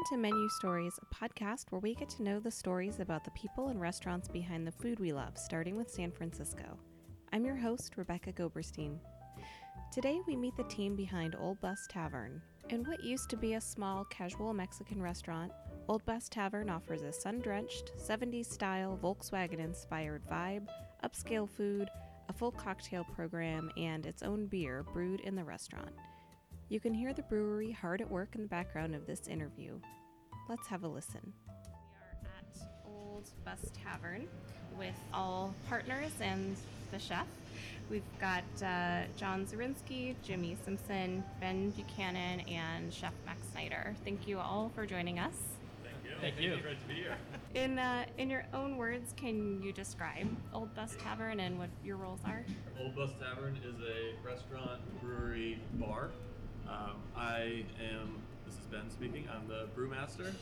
Welcome to Menu Stories, a podcast where we get to know the stories about the people and restaurants behind the food we love, starting with San Francisco. I'm your host, Rebecca Goberstein. Today, we meet the team behind Old Bus Tavern. In what used to be a small, casual Mexican restaurant, Old Bus Tavern offers a sun drenched, 70s style, Volkswagen inspired vibe, upscale food, a full cocktail program, and its own beer brewed in the restaurant. You can hear the brewery hard at work in the background of this interview. Let's have a listen. We are at Old Bus Tavern with all partners and the chef. We've got uh, John Zarinsky, Jimmy Simpson, Ben Buchanan, and Chef Max Snyder. Thank you all for joining us. Thank you. Thank you. Great to be here. In uh, in your own words, can you describe Old Bus Tavern and what your roles are? Old Bus Tavern is a restaurant, brewery, bar. Um, I am, this is Ben speaking, I'm the brewmaster.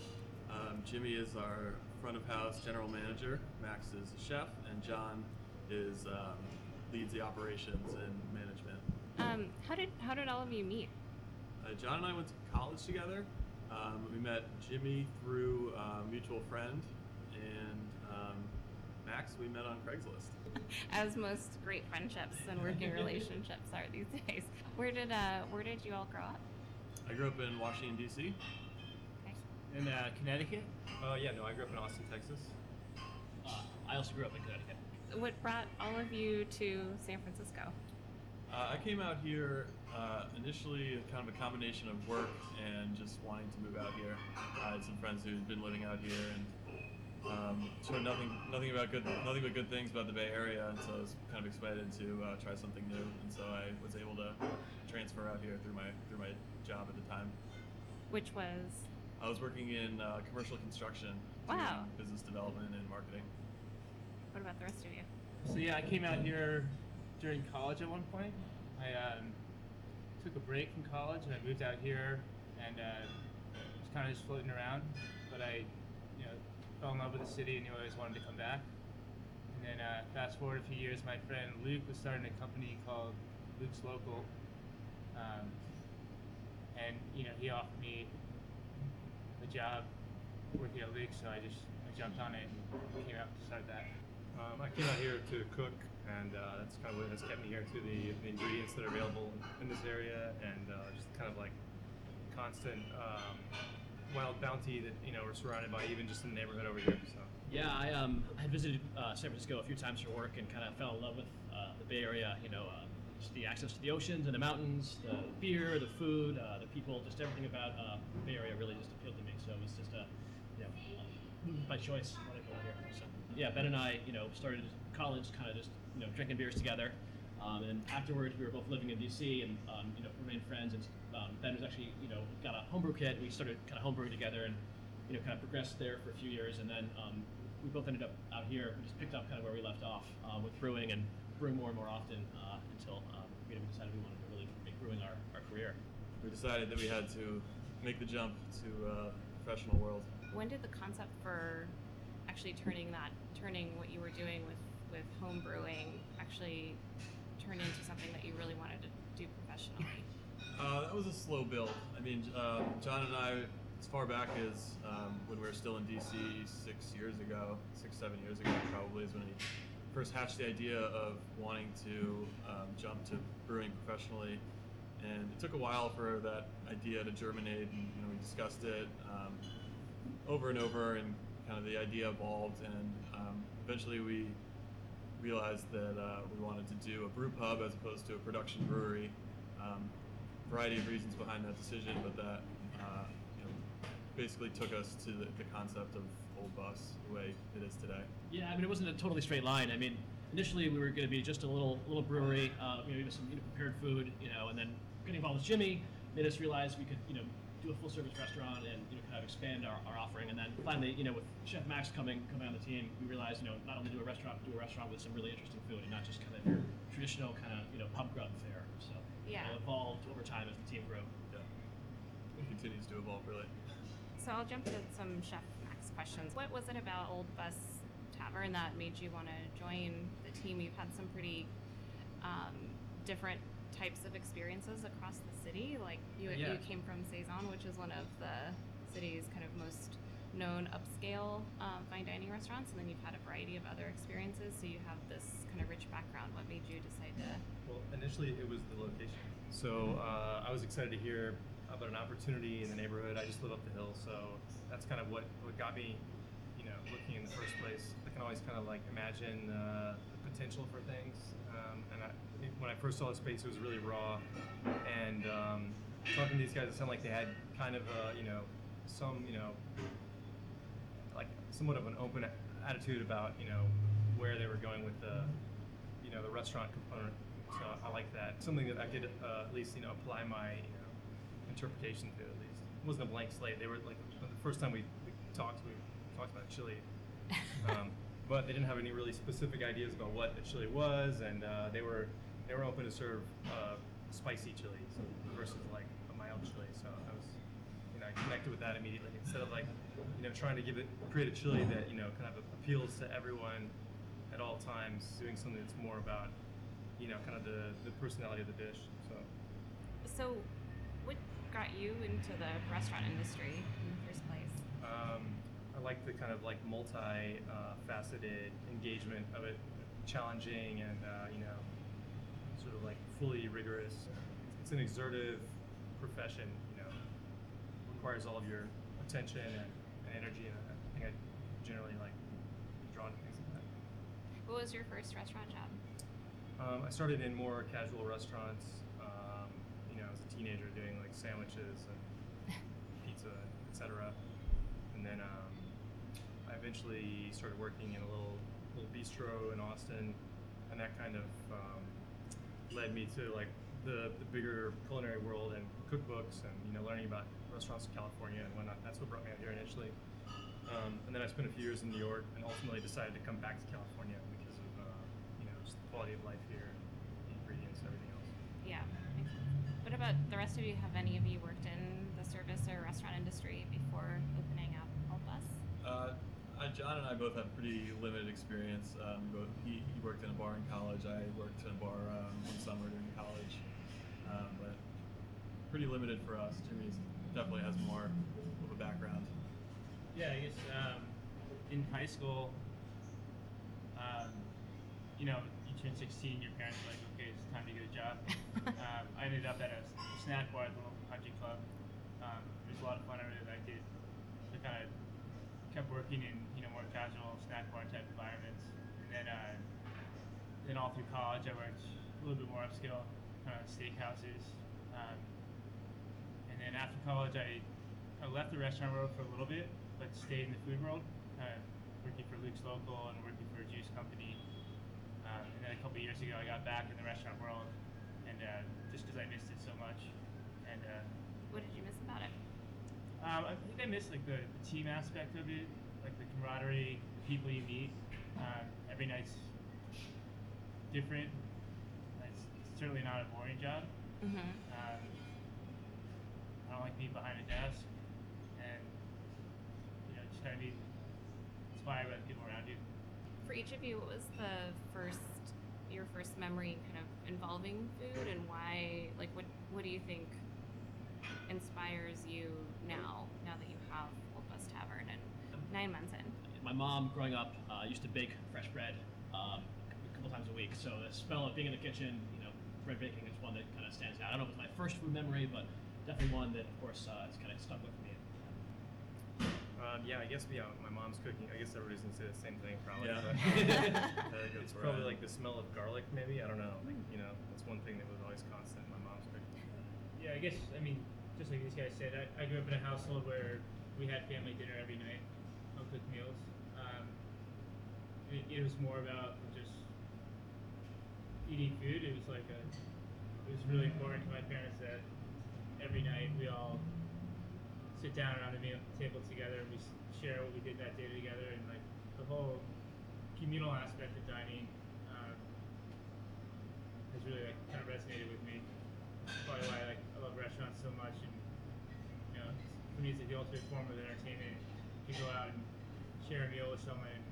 Um, Jimmy is our front of house general manager. Max is the chef, and John is um, leads the operations and management. Um, how did how did all of you meet? Uh, John and I went to college together. Um, we met Jimmy through a mutual friend, and um, Max we met on Craigslist. As most great friendships and working relationships are these days. Where did uh where did you all grow up? I grew up in Washington D.C. Okay. In uh, Connecticut? Uh, yeah, no, I grew up in Austin, Texas. Uh, I also grew up in Connecticut. What brought all of you to San Francisco? Uh, I came out here uh, initially kind of a combination of work and just wanting to move out here. I had some friends who'd been living out here and um, heard nothing, nothing about good, nothing but good things about the Bay Area, and so I was kind of excited to uh, try something new. And so I was able to transfer out here through my through my job at the time. Which was I was working in uh, commercial construction, Wow. business development and marketing. what about the rest of you? So yeah, I came out here during college at one point. I um, took a break from college and I moved out here and uh, was kind of just floating around. But I, you know, fell in love with the city and I always wanted to come back. And then uh, fast forward a few years, my friend Luke was starting a company called Luke's Local. Um, and you know, he offered me a job working at Luke, so I just I jumped on it and came out to start that. Um, I came out here to cook, and uh, that's kind of what has kept me here to the, the ingredients that are available in this area, and uh, just kind of like constant um, wild bounty that you know we're surrounded by, even just in the neighborhood over here. So. Yeah, I um, had visited uh, San Francisco a few times for work and kind of fell in love with uh, the Bay Area. You know, uh, just the access to the oceans and the mountains, the beer, the food, uh, the people, just everything about uh, the Bay Area really just appealed to me. So it was just a, you know, uh, by choice I came out here. So yeah, Ben and I, you know, started college, kind of just you know drinking beers together. Um, and afterwards, we were both living in DC and um, you know remained friends. And um, Ben was actually you know got a homebrew kit. We started kind of homebrewing together and you know kind of progressed there for a few years. And then um, we both ended up out here. We just picked up kind of where we left off uh, with brewing and brewing more and more often uh, until um, you know we decided we wanted to really make brewing our, our career. We decided that we had to make the jump to uh, professional world. When did the concept for actually turning that turning what you were doing with with home brewing actually turn into something that you really wanted to do professionally? Uh, that was a slow build. I mean, um, John and I, as far back as um, when we were still in DC six years ago, six, seven years ago, probably is when we first hatched the idea of wanting to um, jump to brewing professionally. And it took a while for that idea to germinate, and you know, we discussed it um, over and over, and kind of the idea evolved, and um, eventually we realized that uh, we wanted to do a brew pub as opposed to a production brewery. Um, variety of reasons behind that decision, but that uh, you know, basically took us to the, the concept of Old Bus the way it is today. Yeah, I mean, it wasn't a totally straight line. I mean, initially we were going to be just a little little brewery, uh, you know, even some you know, prepared food, you know, and then getting involved with Jimmy made us realize we could, you know, do a full service restaurant and you know kind of expand our, our offering. And then finally, you know, with Chef Max coming coming on the team, we realized, you know, not only do a restaurant, do a restaurant with some really interesting food, and not just kind of your traditional kind of you know pub grub fare. So Yeah. it evolved over time as the team grew. Yeah, it continues to evolve really. So I'll jump to some Chef Max questions. What was it about Old Bus Tavern that made you want to join the team? You've had some pretty um, different types of experiences across the city. Like you, Yeah. you came from Saison, which is one of the city's kind of most known upscale um, fine dining restaurants, and then you've had a variety of other experiences. So you have this kind of rich background. What made you decide to? Well, initially it was the location. So uh, I was excited to hear about an opportunity in the neighborhood. I just live up the hill, so that's kind of what, what got me, you know, looking in the first place. I can always kind of like imagine uh, potential for things. Um, and I, when I first saw the space, it was really raw. And um, talking to these guys, it sounded like they had kind of, uh, you know, some, you know, like somewhat of an open attitude about you know where they were going with the you know the restaurant component. So I like that. Something that I could uh, at least you know apply my you know, interpretation to at least. It wasn't a blank slate. They were like the first time we, we talked, we talked about chili. Um, but they didn't have any really specific ideas about what the chili was, and uh, they were they were open to serve uh, spicy chili so, versus like a mild chili. So I was you know I connected with that immediately instead of like you know trying to give it create a chili that you know kind of appeals to everyone at all times. Doing something that's more about you know kind of the the personality of the dish. So So, what got you into the restaurant industry in the first place? Um, like the kind of like multi-faceted engagement of it, challenging and uh, you know, sort of like fully rigorous. It's an exertive profession, you know, requires all of your attention and, and energy, and I think I generally like drawn to things like that. What was your first restaurant job? Um, I started in more casual restaurants, um, you know, as a teenager doing like sandwiches and pizza, etc. And then um, eventually started working in a little little bistro in Austin, and that kind of um, led me to like the, the bigger culinary world and cookbooks and you know learning about restaurants in California and whatnot. That's what brought me out here initially. Um, and then I spent a few years in New York and ultimately decided to come back to California because of uh, you know just the quality of life here, the ingredients, everything else. Yeah. What about the rest of you? Have any of you worked in the service or restaurant industry before opening up Help Us? Uh, I, John and I both have pretty limited experience. Um, both, he, he worked in a bar in college. I worked in a bar um, one summer during college, um, but pretty limited for us. Jimmy definitely has more of a background. Yeah, I guess um, in high school, um, you know, you turn 16, your parents are like, okay, it's time to get a job. um, I ended up at a snack bar at the local country club. Um, it was a lot of fun. I really liked it. I kind of kept working in you know more casual snack bar type environments, and then uh, then all through college, I worked a little bit more upscale, kind of steakhouses. Um, and then after college, I, I left the restaurant world for a little bit, but stayed in the food world, of working for Luke's Local and working for a juice company. Um, and then a couple years ago, I got back in the restaurant world, and uh, just because I missed it so much. And uh, What did you miss about it? um, I think I miss like the, the team aspect of it, like the camaraderie, the people you meet. Um, every night's different. It's certainly not a boring job. Mm-hmm. Um, I don't like being behind a desk, and you know, just trying to be inspired by the people around you. For each of you, what was the first, your first memory kind of involving food, and why? Like, what what do you think inspires you now? Now that you have Old Bus Tavern and nine months in. My mom, growing up, uh, used to bake fresh bread um, a couple times a week. So the smell of being in the kitchen, you know, bread baking is one that kind of stands out. I don't know if it's my first food memory, but definitely one that, of course, uh, it's kind of stuck with me. Um, yeah, I guess yeah, my mom's cooking. I guess everybody's gonna say the same thing probably. Yeah. But Very it's for probably like the smell of garlic, maybe. I don't know. Like you know, that's one thing that was always constant. in My mom's cooking. Yeah, I guess I mean, just like these guys said, I, I grew up in a household where we had family dinner every night, home cooked meals. Um, it, it was more about just eating food. It was like a, it was really important to my parents that every night we all sit down around the meal table together and we share what we did that day together and like the whole communal aspect of dining um, has really like kind of resonated with me. That's probably why like I love restaurants so much and you know for me it's the ultimate form of entertainment. You go out and share a meal with someone and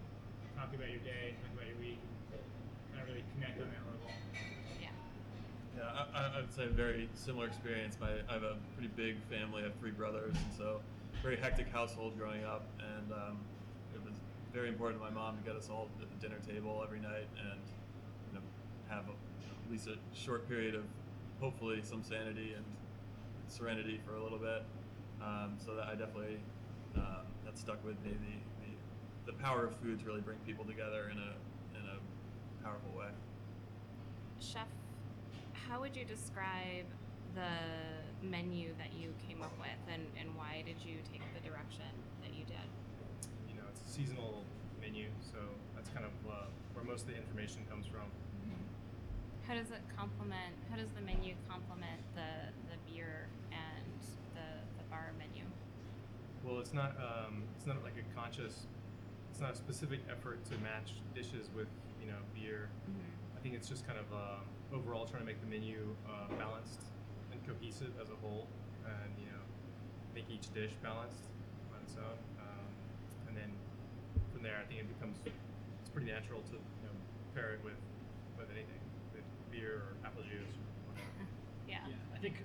talk about your day, talk about your week, and kind of really connect on that level. Yeah. Yeah, I, I- I would say a very similar experience. My, I have a pretty big family. I have three brothers, and so very hectic household growing up, and um, it was very important to my mom to get us all at the dinner table every night and you know, have a, at least a short period of hopefully some sanity and serenity for a little bit. Um, so that I definitely um, that stuck with me. The, the the power of food to really bring people together in a in a powerful way. Chef, how would you describe the menu that you came up with and, and why did you take the direction that you did? You know, it's a seasonal menu, so that's kind of uh, where most of the information comes from. How does it complement? How does the menu complement the the beer and the the bar menu? Well, it's not um, it's not like a conscious, it's not a specific effort to match dishes with you know beer. I think it's just kind of uh, overall trying to make the menu uh, balanced and cohesive as a whole, and you know make each dish balanced on its own. Um, and then from there, I think it becomes it's pretty natural to you know, pair it with with anything, with beer or apple juice or whatever. Yeah. Yeah, I think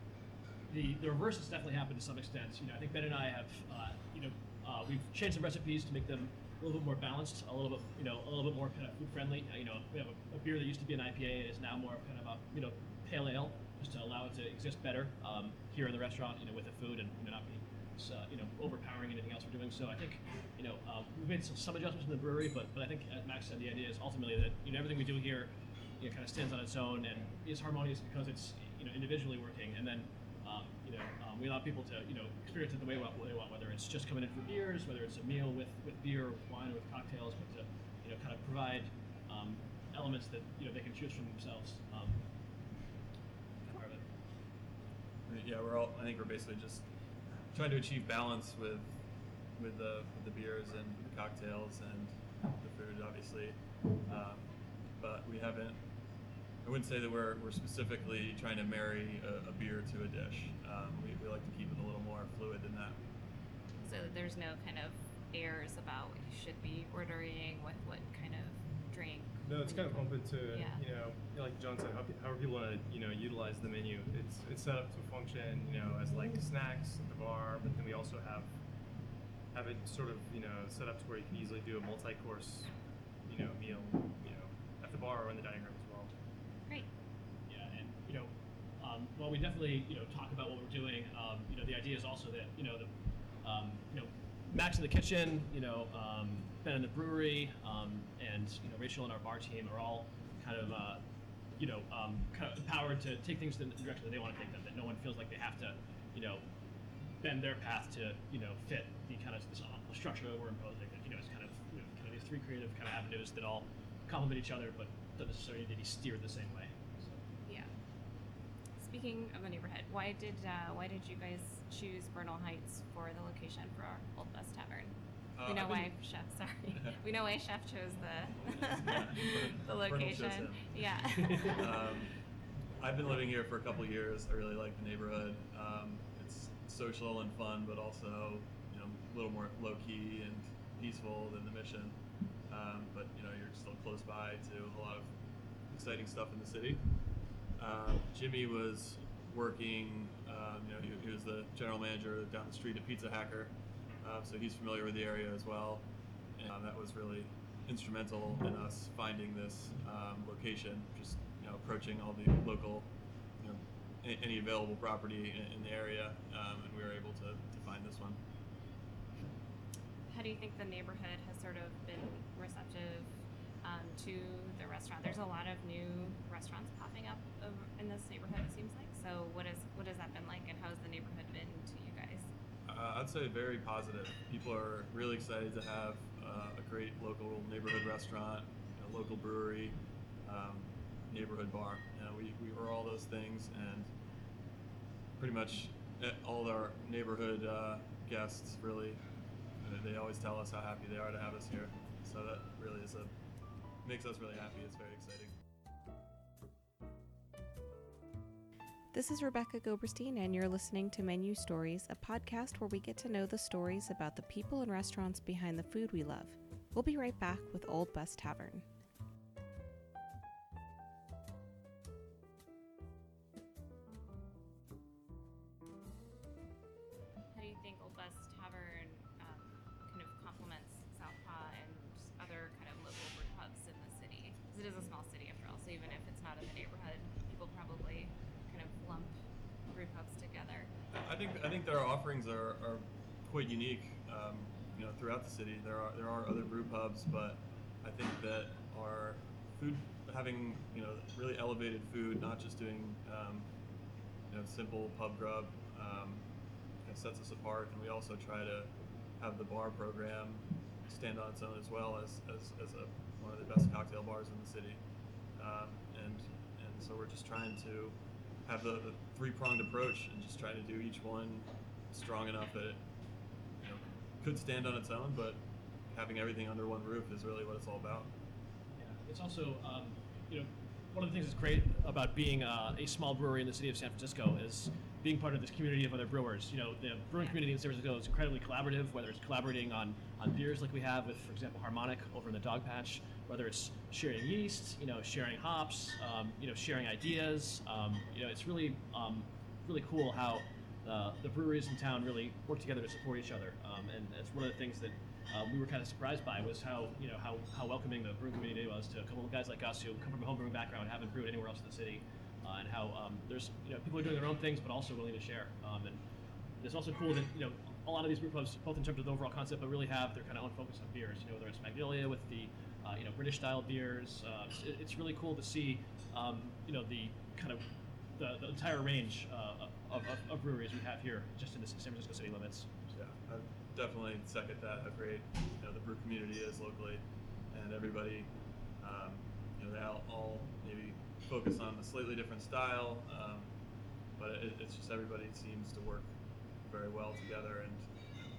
the the reverse has definitely happened to some extent. You know, I think Ben and I have, uh, you know, uh, we've changed some recipes to make them a little bit more balanced, a little bit, you know, a little bit more kind of food friendly. Uh, you know, we have a, a beer that used to be an IPA is now more kind of a, you know, pale ale, just to allow it to exist better um, here in the restaurant, you know, with the food and you know, not be, uh, you know, overpowering anything else we're doing. So I think, you know, uh, we've made some, some adjustments in the brewery, but but I think as Max said, the idea is ultimately that you know everything we do here, you know, kind of stands on its own and is harmonious because it's you know individually working, and then um, you know um, we allow people to you know experience it the way they want, whether it's just coming in for beers, whether it's a meal with with beer, with wine, or with cocktails, but to you know kind of provide um, elements that you know they can choose from themselves. Um. Yeah, we're all. I think we're basically just trying to achieve balance with with the with the beers and the cocktails and the food, obviously. Um, but we haven't. I wouldn't say that we're, we're specifically trying to marry a, a beer to a dish. Um, we, we like to keep it a little more fluid than that. So there's no kind of errors about what you should be ordering with what kind of drink. No, it's kind of open to Yeah. you know, like John said, how, pe- however people want to you know utilize the menu. It's it's set up to function you know as like snacks at the bar, but then we also have have it sort of you know set up to where you can easily do a multi-course you know meal you know at the bar or in the dining room as well. Great. Yeah, and you know, um, while we definitely you know talk about what we're doing, um, you know, the idea is also that you know the um, you know Max in the kitchen, you know, um, Ben in the brewery, um, and you know Rachel and our bar team are all kind of uh, you know um, kind of empowered to take things in the direction that they want to take them. That no one feels like they have to you know bend their path to you know fit the kind of this uh, structure that we're imposing. That, you know, it's kind of you know, kind of these three creative kind of avenues that all complement each other, but don't necessarily need to be steered the same way. Speaking of the neighborhood, why did uh, why did you guys choose Bernal Heights for the location for our Old Bus Tavern? Uh, we know why Chef. Sorry, we know why Chef chose the the location. Yeah. um, I've been living here for a couple years. I really like the neighborhood. Um, it's social and fun, but also you know a little more low key and peaceful than the Mission. Um, but you know you're still close by to a lot of exciting stuff in the city. Um, Jimmy was working. Um, you know he, he was the general manager down the street at Pizza Hacker, uh, so he's familiar with the area as well. And um, that was really instrumental in us finding this um, location. Just you know, approaching all the local, you know, any available property in, in the area, um, and we were able to, to find this one. How do you think the neighborhood has sort of been receptive um, to the restaurant? There's a lot of new restaurants popping up in this neighborhood. It seems like. So what is what has that been like, and how has the neighborhood been to you guys? Uh, I'd say very positive. People are really excited to have uh, a great local neighborhood restaurant, a local brewery, um, neighborhood bar. You know, we, we were all those things, and pretty much eh, all our neighborhood uh, guests really, they always tell us how happy they are to have us here. So that really is a makes us really happy. It's very exciting. This is Rebecca Goberstein, and you're listening to Menu Stories, a podcast where we get to know the stories about the people and restaurants behind the food we love. We'll be right back with Old Bus Tavern. How do you think Old Bus Tavern it is a small city after all. So even if it's not in the neighborhood, people probably kind of lump brew pubs together. I think I think their offerings are, are quite unique. Um, you know, throughout the city, there are there are other brew pubs, but I think that our food having you know really elevated food, not just doing um, you know simple pub grub, um, kind of sets us apart. And we also try to have the bar program stand on its own as well as as, as a, one of the best cocktail bars in the city. Um, and and so we're just trying to have the, the three pronged approach and just trying to do each one strong enough that it you know, could stand on its own, but having everything under one roof is really what it's all about. Yeah, it's also, um, you know, one of the things that's great about being uh, a small brewery in the city of San Francisco is being part of this community of other brewers. You know, the brewing community in San Francisco is incredibly collaborative, whether it's collaborating on, on beers like we have with, for example, Harmonic over in the Dogpatch, whether it's sharing yeast, you know, sharing hops, um, you know, sharing ideas. Um, you know, it's really, um, really cool how uh, the breweries in town really work together to support each other. Um, and it's one of the things that uh, we were kind of surprised by was how you know how, how welcoming the brewing community was to a couple of guys like us who come from a home brewing background, haven't brewed anywhere else in the city, and how um, there's you know people are doing their own things but also willing to share. Um, and it's also cool that you know a lot of these brew pubs, both in terms of the overall concept, but really have their kind of own focus on beers. You know, whether it's Magnolia with the uh, you know British style beers, uh, it's, it's really cool to see um, you know the kind of the, the entire range uh, of, of, of breweries we have here just in the San Francisco city limits. Yeah, I definitely second that. How great you know the brew community is locally, and everybody, um, you know, they all, all maybe focus on a slightly different style, um, but it, it's just everybody seems to work very well together and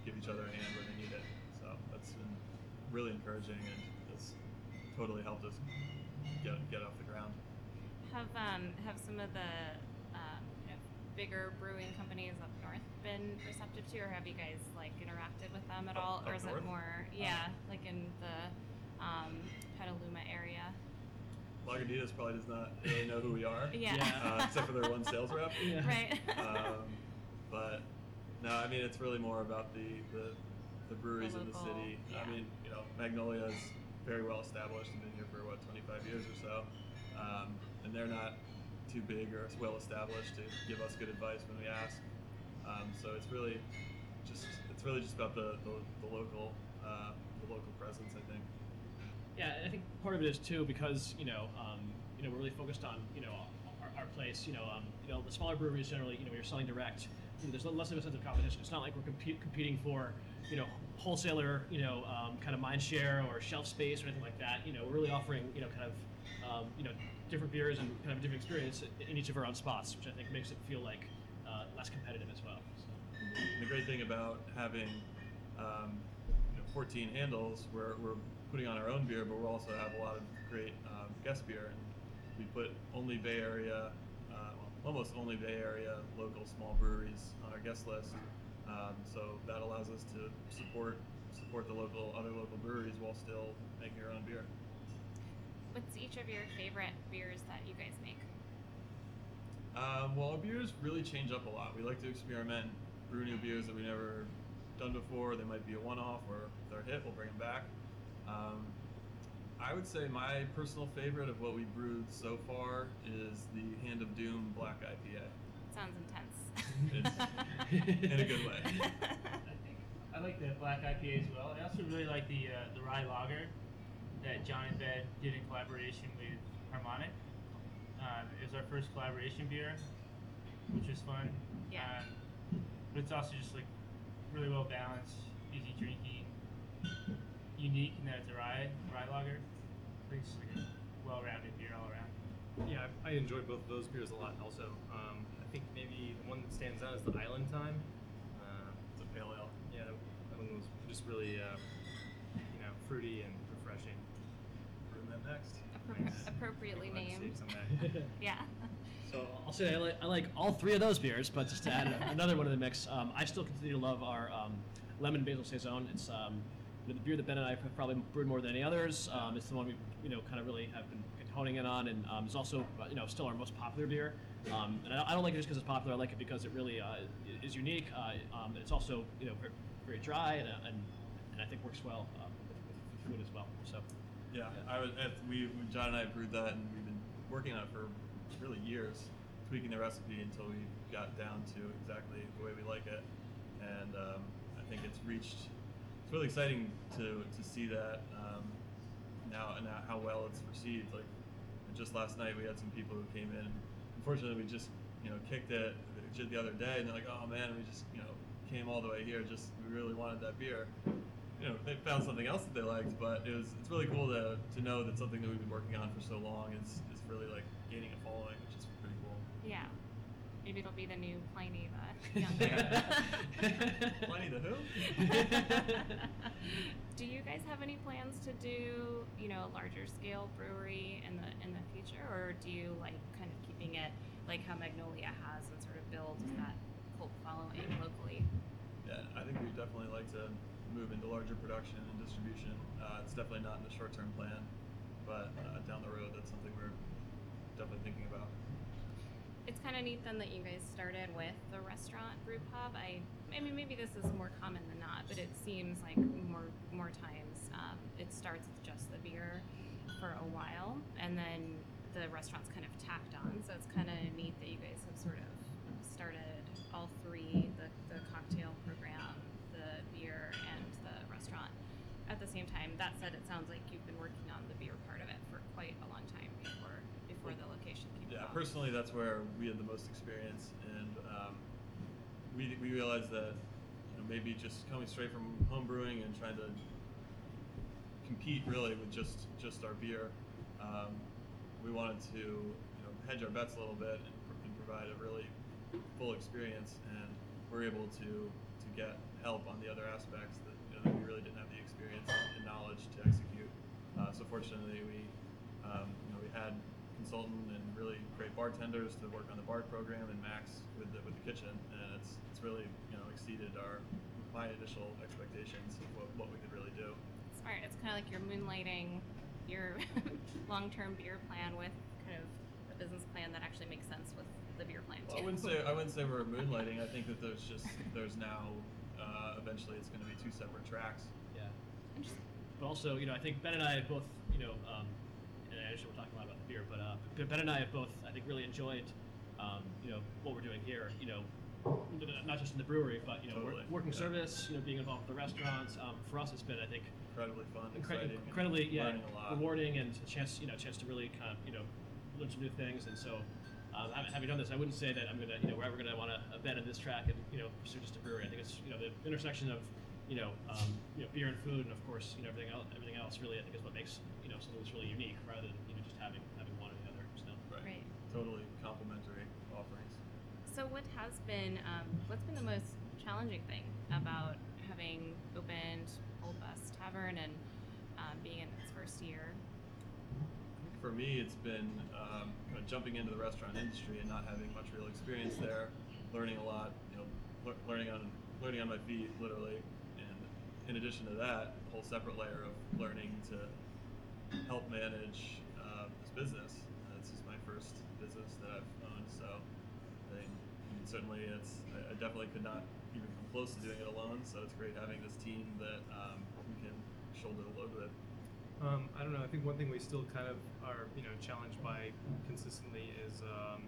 give each other a hand when they need it. So that's been really encouraging and it's totally helped us get get off the ground. Have um, have some of the um, bigger brewing companies up north been receptive to, or have you guys like interacted with them at Up- all, or is north? it more yeah, like in the um, Petaluma area? Lagunitas probably does not really know who we are, Yeah. uh, except for their one sales rep. Yeah. right. um, but no, I mean it's really more about the the, the breweries in the city. yeah. I mean, you know, Magnolia is very well established and been here for what 25 years or so, um, and they're not too big or well established to give us good advice when we ask. Um, so it's really just it's really just about the the, the local uh, the local presence, I think. Yeah, I think part of it is too because you know, um, you know, we're really focused on you know our, our place. You know, um, you know, the smaller breweries generally, you know, you're selling direct. You know, there's less of a sense of competition. It's not like we're competing for you know wholesaler, you know, um, kind of mind share or shelf space or anything like that. You know, we're really offering you know kind of um, you know different beers and kind of a different experience in each of our own spots, which I think makes it feel like uh, less competitive as well. So. And the great thing about having um, you know, 14 handles, we're, we're putting on our own beer, but we also have a lot of great um, guest beer. And we put only Bay Area, uh, well, almost only Bay Area local small breweries on our guest list. Um, so that allows us to support support the local other local breweries while still making our own beer. What's each of your favorite beers that you guys make? Um, well, our beers really change up a lot. We like to experiment, brew new beers that we've never done before. They might be a one-off, or if they're hit, we'll bring them back. Um, I would say my personal favorite of what we brewed so far is the Hand of Doom Black IPA. Sounds intense. In a good way. I think I like the black IPA as well. I also really like the uh, the rye lager that John and Ben did in collaboration with Harmonic. Um, it was our first collaboration beer, which was fun. Yeah. Um, but it's also just like really well balanced, easy drinking, unique in that it's a rye rye lager. I think it's like a well-rounded beer all around. Yeah, I, I enjoy both of those beers a lot. Also, um, I think maybe the one that stands out is the Island Time. Uh, It's a pale ale. yeah, that, that one was just really, uh, you know, fruity and refreshing. Brewing that next. Appro- appropriately Glad to save named. some. Yeah. So I'll say I like, I like all three of those beers, but just to add another one to the mix, um, I still continue to love our um, lemon basil saison. It's um, you know, the beer that Ben and I have probably brewed more than any others. Um, it's the one we you know kind of really have been honing in on, and um, it's also uh, you know still our most popular beer. Um, and I, I don't like it just because it's popular. I like it because it really uh, is unique. Uh, um, it's also you know very, very dry, and, uh, and and I think works well um, with, with food as well. So Yeah, I was. We John and I brewed that, and we've been working on it for really years, tweaking the recipe until we got down to exactly the way we like it. And um, I think it's reached. Really exciting to to see that um, now and how well it's received. Like just last night, we had some people who came in. Unfortunately, we just you know kicked it the other day, and they're like, "Oh man, we just you know came all the way here. Just we really wanted that beer." you know they found something else that they liked, but it was it's really cool to, to know that something that we've been working on for so long is, is really like gaining a following, which is pretty cool. Yeah. Maybe it'll be the new Pliny the younger. Pliny the who? do you guys have any plans to do, you know, a larger scale brewery in the in the future, or do you like kind of keeping it like how Magnolia has and sort of build that cult following locally? Yeah, I think we definitely like to move into larger production and distribution. Uh, it's definitely not in the short term plan, but uh, down the road, that's something we're definitely thinking about. It's kind of neat then that you guys started with the restaurant brew pub. I, I mean, maybe this is more common than not, but it seems like more more times um, it starts with just the beer for a while, and then the restaurant's kind of tacked on. So it's kind of neat that you guys have sort of started all three: the, the cocktail program, the beer, and the restaurant at the same time. That said, it sounds like you've been working on the beer part of it for quite a long time before before the location came Yeah, along. Personally, that's where we had the most experience, and um, we we realized that you know maybe just coming straight from home brewing and trying to compete really with just just our beer, um, we wanted to you know hedge our bets a little bit and, and provide a really full experience, and we're able to to get help on the other aspects that you know that we really didn't have the experience and knowledge to execute. Uh, so fortunately, we um, you know we had consultant and really great bartenders to work on the bar program and Max with the with the kitchen, and it's it's really you know exceeded our my initial expectations of what, what we could really do. Smart. It's kind of like you're moonlighting your long-term beer plan with kind of a business plan that actually makes sense with the beer plan Well, I too. wouldn't say I wouldn't say we're moonlighting. I think that there's just there's now uh, eventually it's going to be two separate tracks. Yeah. Interesting. But also, you know, I think Ben and I both, you know, um, and I understand we're talking a lot about beer, but uh, Ben and I have both, I think, really enjoyed, um, you know, what we're doing here. You know, not just in the brewery, but you know, Totally, working yeah. service. You know, being involved with the restaurants. Um, for us, it's been, I think, Incredibly fun, incre- incredibly, yeah, a rewarding, and a chance, you know, chance to really kind of, you know, learn some new things. And so, um, having, having done this, I wouldn't say that I'm gonna, you know, we're ever gonna want to bet on this track and you know pursue just a brewery. I think it's, you know, the intersection of, you know, um, you know, beer and food, and of course, you know, everything else, everything else, really, I think is what makes, you know, something that's really unique, rather than you know just having having one or the other. So. Right. Right. Totally complementary offerings. So, what has been um, what's been the most challenging thing about having opened Old Bus Tavern and um, being in its first year? For me, it's been um, kind of jumping into the restaurant industry and not having much real experience there, learning a lot, you know, lear- learning on learning on my feet, literally. And in addition to that, a whole separate layer of learning to help manage uh, this business. Uh, this is my first business that I've owned, so I think certainly it's I, definitely could not even come close to doing it alone. So it's great having this team that um, we can shoulder the load with. Um, I don't know. I think one thing we still kind of are, you know, challenged by consistently is um,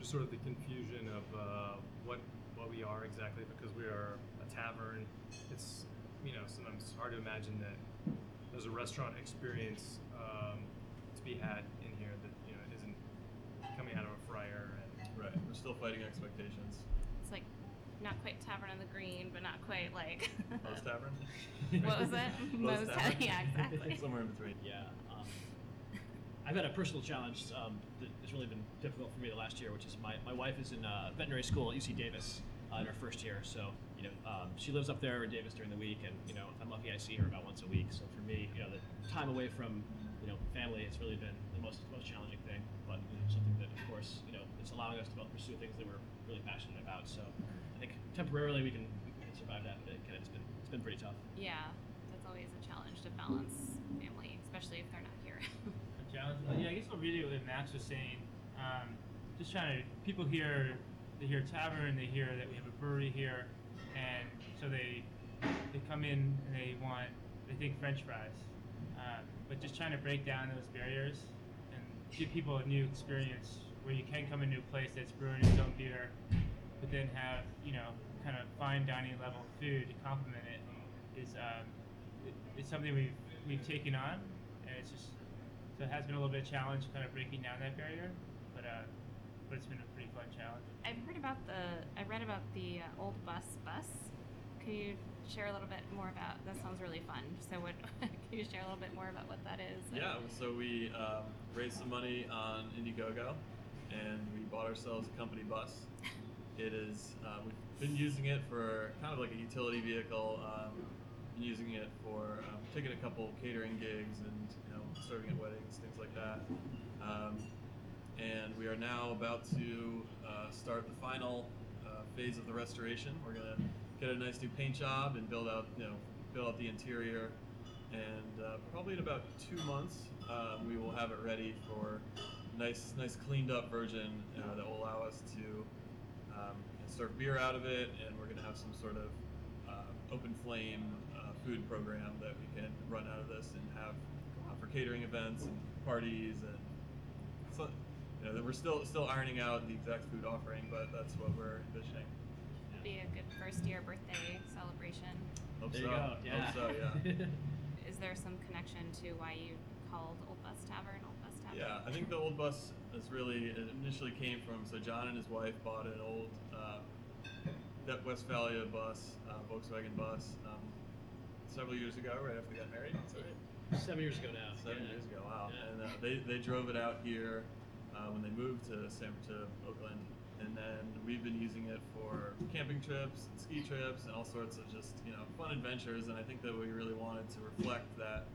just sort of the confusion of uh, what what we are exactly because we are a tavern. It's you know sometimes hard to imagine that there's a restaurant experience um, to be had still fighting expectations. It's like not quite Tavern on the Green, but not quite like Post Tavern? what was it? Moe's Moe's Tavern? Yeah, exactly. Somewhere in between. Yeah. Um, I've had a personal challenge um, that has really been difficult for me the last year, which is my, my wife is in uh, veterinary school at UC Davis uh, in her first year. So, you know, um, she lives up there in Davis during the week, and, you know, if I'm lucky, I see her about once a week. So for me, you know, the time away from, you know, family, it's really been the most, most challenging thing, but you know, something that, of course, you know, it's allowing us to both pursue things that we're really passionate about. So I think temporarily we can, we can survive that, but it, it's been, it's been pretty tough. Yeah, that's always a challenge to balance family, especially if they're not here. a challenge. Yeah, I guess I'll read it what Max was saying. Um, just trying to people here, they hear tavern, they hear that we have a brewery here, and so they they come in and they want they think French fries. Um, uh, but just trying to break down those barriers and give people a new experience where you can come into a place that's brewing its own beer, but then have you know kind of fine dining level food to complement it is um, it, it's something we've we've taken on, and it's just so it has been a little bit of challenge kind of breaking down that barrier, but uh, but it's been a pretty fun challenge. I've heard about the. I read about the uh, old bus bus. Can you share a little bit more about? That sounds really fun. So what? can you share a little bit more about what that is? Yeah, so we um, raised some money on Indiegogo, and we bought ourselves a company bus. It is uh, we've been using it for kind of like a utility vehicle. Um, been using it for um, taking a couple catering gigs and you know serving at weddings, things like that. Um, and we are now about to uh, start the final uh, phase of the restoration. We're gonna get a nice new paint job and build out you know build out the interior. And uh, probably in about two months um, we will have it ready for nice nice cleaned up version uh, that will allow us to um, serve beer out of it. And we're going to have some sort of uh, open flame uh, food program that we can run out of this and have uh, for catering events and parties and so you know we're still still ironing out the exact food offering but that's what we're envisioning Be a good first year birthday celebration. hope There so you go. hope Yeah. so yeah Is there some connection to why you called Old Bus Tavern Old Bus Tavern? Yeah, I think the old bus is really it initially came from so John and his wife bought an old uh, that Westfalia bus, uh, Volkswagen bus, um, several years ago, right after they got married. So Seven years ago now. seven yeah. years ago, wow. Yeah. And uh, they they drove it out here uh, when they moved to San to Oakland, and then we've been using it for camping trips, and ski trips, and all sorts of just you know fun adventures. And I think that we really wanted to reflect that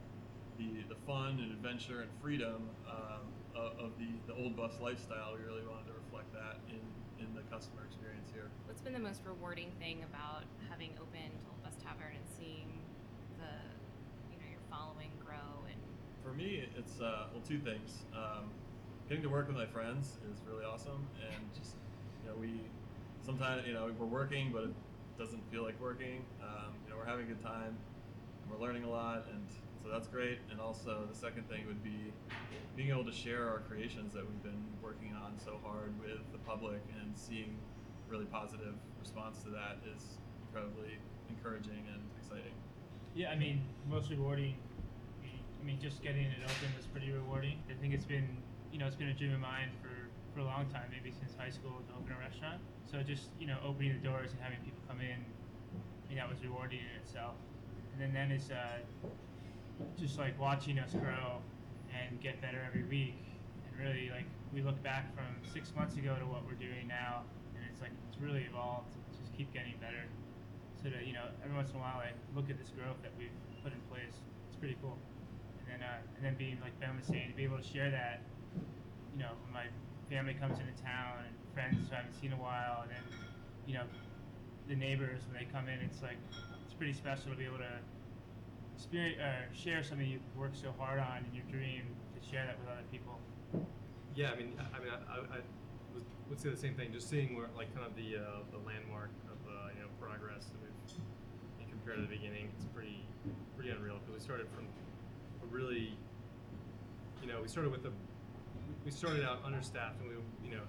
the the fun and adventure and freedom um, of, of the the old bus lifestyle. We really wanted to reflect that in in the customer experience here. What's been the most rewarding thing about having opened Old Bus Tavern and seeing the, you know, your following grow and For me, it's uh, well two things. Um, getting to work with my friends is really awesome, and just know we sometimes you know we're working, but it doesn't feel like working. Um, you know we're having a good time, we're learning a lot, and so that's great. And also the second thing would be being able to share our creations that we've been working on so hard with the public, and seeing really positive response to that is incredibly encouraging and exciting. Yeah, I mean, most rewarding. I mean, just getting it open was pretty rewarding. I think it's been, you know, it's been a dream of mine for, a long time, maybe since high school to open a restaurant. So just, you know, opening the doors and having people come in, I mean, that was rewarding in itself. And then then it's uh, just like watching us grow and get better every week. And really, like, we look back from six months ago to what we're doing now, and it's like it's really evolved. Just keep getting better so that you know every once in a while I look at this growth that we've put in place. It's pretty cool. And then uh, and then being like Ben was saying, to be able to share that, you know, my family comes into town and friends who I haven't seen in a while, and then you know, the neighbors when they come in, it's like it's pretty special to be able to experience uh, share something you've worked so hard on in your dream to share that with other people. Yeah, I mean, I mean, I, I, I would, would say the same thing. Just seeing where, like, kind of the uh, the landmark of uh, you know progress that we've compared to the beginning, it's pretty pretty unreal. Because we started from a really, you know, we started with a we started out understaffed, and we you know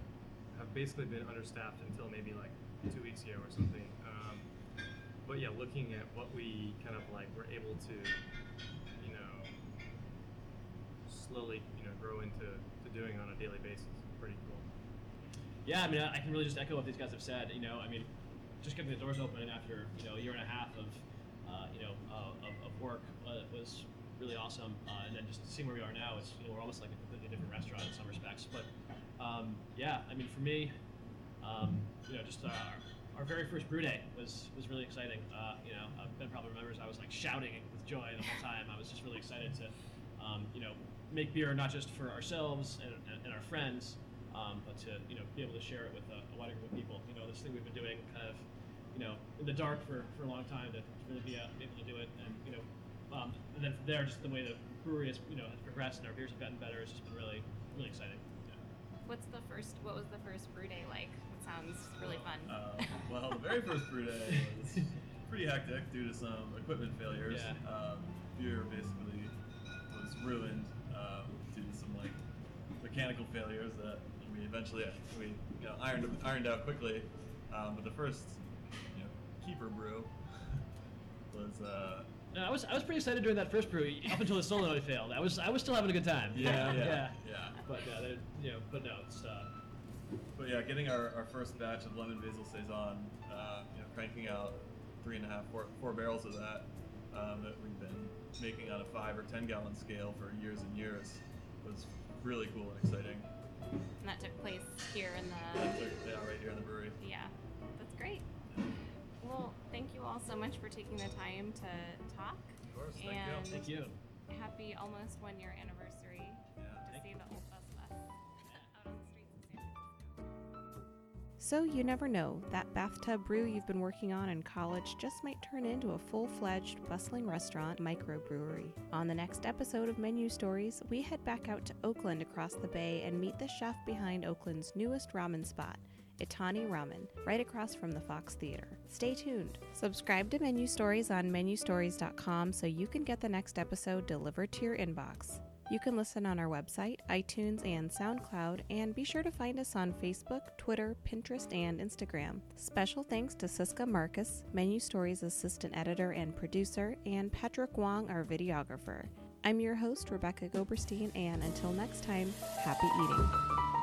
have basically been understaffed until maybe like two weeks ago or something. Um, but yeah, looking at what we kind of like were able to, you know, slowly, you know, grow into to doing on a daily basis. Pretty cool. Yeah, I mean, I can really just echo what these guys have said. You know, I mean, just getting the doors open after you know a year and a half of uh, you know uh, of, of work uh, was really awesome, uh, and then just seeing where we are now, it's you know we're almost like a completely different restaurant in some respects. But um, yeah, I mean, for me, um, you know, just our, our very first brew day was was really exciting. Uh, you know, uh, Ben probably remembers I was like shouting with joy the whole time. I was just really excited to um, you know make beer not just for ourselves and, and, our friends, um, but to you know be able to share it with a, a wider group of people. You know, this thing we've been doing kind of you know in the dark for, for a long time to, really be, uh, be able to do it, and you know, um, and then from there, just the way the brewery has you know has progressed and our beers have gotten better, it's just been really really exciting. Yeah. what's the first? What was the first brew day like? It sounds really fun. Uh, well, the very first brew day was pretty hectic due to some equipment failures. Yeah. Um, beer basically was was ruined um, due to some like mechanical failures that we eventually we you know ironed ironed out quickly. Um, but the first you know keeper brew was uh, No, I was I was pretty excited during that first brew up until the solenoid failed. I was I was still having a good time. yeah yeah yeah. yeah. But uh, there- you know, but no, it's uh, But yeah, getting our, our first batch of lemon basil saison, uh, you know, cranking out three and a half, four, four barrels of that um, that we've been making on a five or ten gallon scale for years and years was really cool and exciting. And that took place here in the. took- yeah, right here in the brewery. Yeah, that's great. Well, thank you all so much for taking the time to talk. Of course, thank and you. thank you. Happy almost one year anniversary Yeah. to see the Old Bus Bus uh, out on the streets of San Francisco. So you never know, that bathtub brew you've been working on in college just might turn into a full fledged, bustling restaurant microbrewery. On the next episode of Menu Stories, we head back out to Oakland across the bay and meet the chef behind Oakland's newest ramen spot. Itani Ramen, right across from the Fox Theater. Stay tuned. Subscribe to Menu Stories on menustories.com so you can get the next episode delivered to your inbox. You can listen on our website, iTunes, and SoundCloud, and be sure to find us on Facebook, Twitter, Pinterest, and Instagram. Special thanks to Siska Marcus, Menu Stories assistant editor and producer, and Patrick Wong, our videographer. I'm your host, Rebecca Goberstein, and until next time, happy eating.